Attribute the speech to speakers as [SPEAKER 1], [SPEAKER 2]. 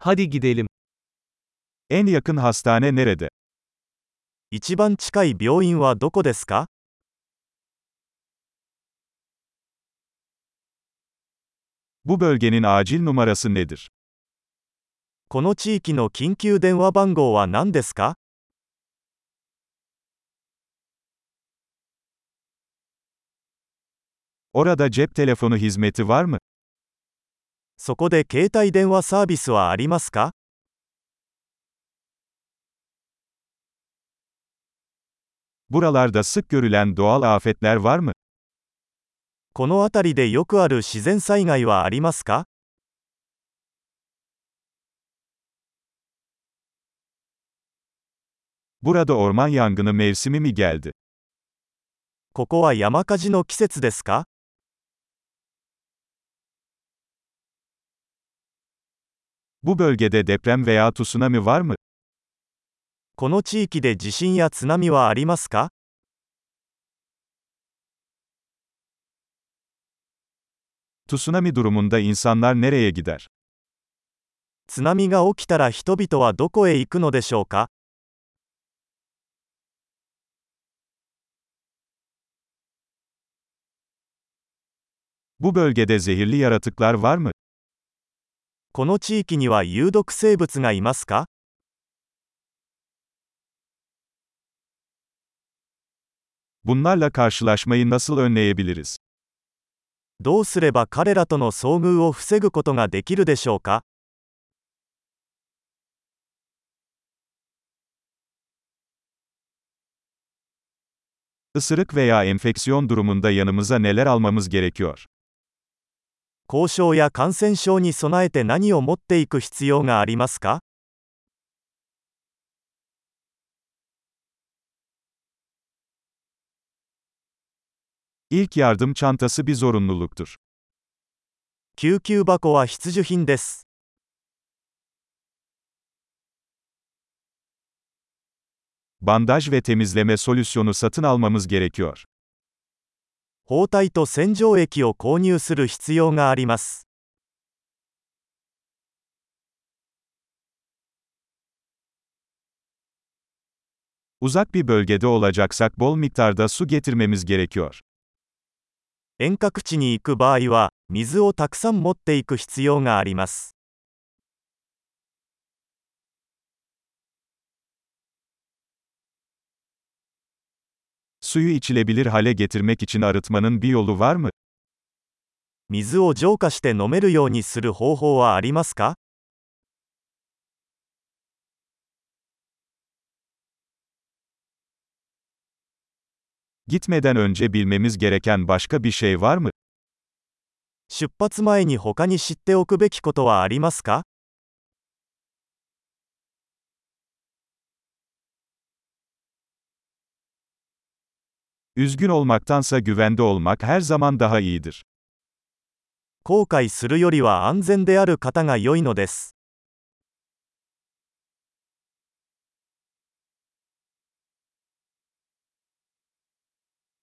[SPEAKER 1] Hadi gidelim.
[SPEAKER 2] En yakın hastane nerede?
[SPEAKER 3] 一番近い病院はどこですか
[SPEAKER 2] Bu bölgenin acil numarası nedir?
[SPEAKER 3] この地域の緊急電話番号は何ですか
[SPEAKER 2] Orada cep telefonu hizmeti var mı?
[SPEAKER 3] そこで携帯電話サービスはありますか
[SPEAKER 2] Buralarda sık görülen doğal afetler var mı?
[SPEAKER 3] この辺りでよくある自然災害はありますか
[SPEAKER 2] Burada orman yangını mevsimi mi geldi?
[SPEAKER 3] ここは山火事の季節ですか
[SPEAKER 2] Bu bölgede deprem veya tsunami var mı?
[SPEAKER 3] この地域で地震や津波はありますか
[SPEAKER 2] Tsunami durumunda insanlar nereye gider?
[SPEAKER 3] 津波が起きたら人々はどこへ行くのでしょうか
[SPEAKER 2] Bu bölgede zehirli yaratıklar var mı?
[SPEAKER 3] この地域には有毒生物がいますか
[SPEAKER 2] Bunlarla karşılaşmayı nasıl önleyebiliriz?
[SPEAKER 3] どうすれば彼らとの遭遇を防ぐことができるでしょうか
[SPEAKER 2] Isırık veya enfeksiyon durumunda yanımıza neler almamız gerekiyor?
[SPEAKER 3] 交渉や感染症に備えて何を持っていく必要がありますか
[SPEAKER 2] İlk yardım çantası bir zorunluluktur.
[SPEAKER 3] 救急箱は必需品です
[SPEAKER 2] Bandaj ve temizleme solüsyonu satın almamız gerekiyor.
[SPEAKER 3] 包帯と洗浄液を購入する必要があります
[SPEAKER 2] Uzak bir bölgede olacaksak bol miktarda su getirmemiz gerekiyor.
[SPEAKER 3] 遠隔地に行く場合は水をたくさん持っていく必要があります
[SPEAKER 2] Suyu içilebilir hale getirmek için arıtmanın bir yolu var mı?
[SPEAKER 3] 水を浄化して飲めるようにする方法はありますか
[SPEAKER 2] Gitmeden önce bilmemiz gereken başka bir şey var mı?
[SPEAKER 3] 出発前に他に知っておくべきことはありますか
[SPEAKER 2] Üzgün olmaktansa güvende olmak her zaman daha iyidir.
[SPEAKER 3] 後悔するよりは安全である方が良いのです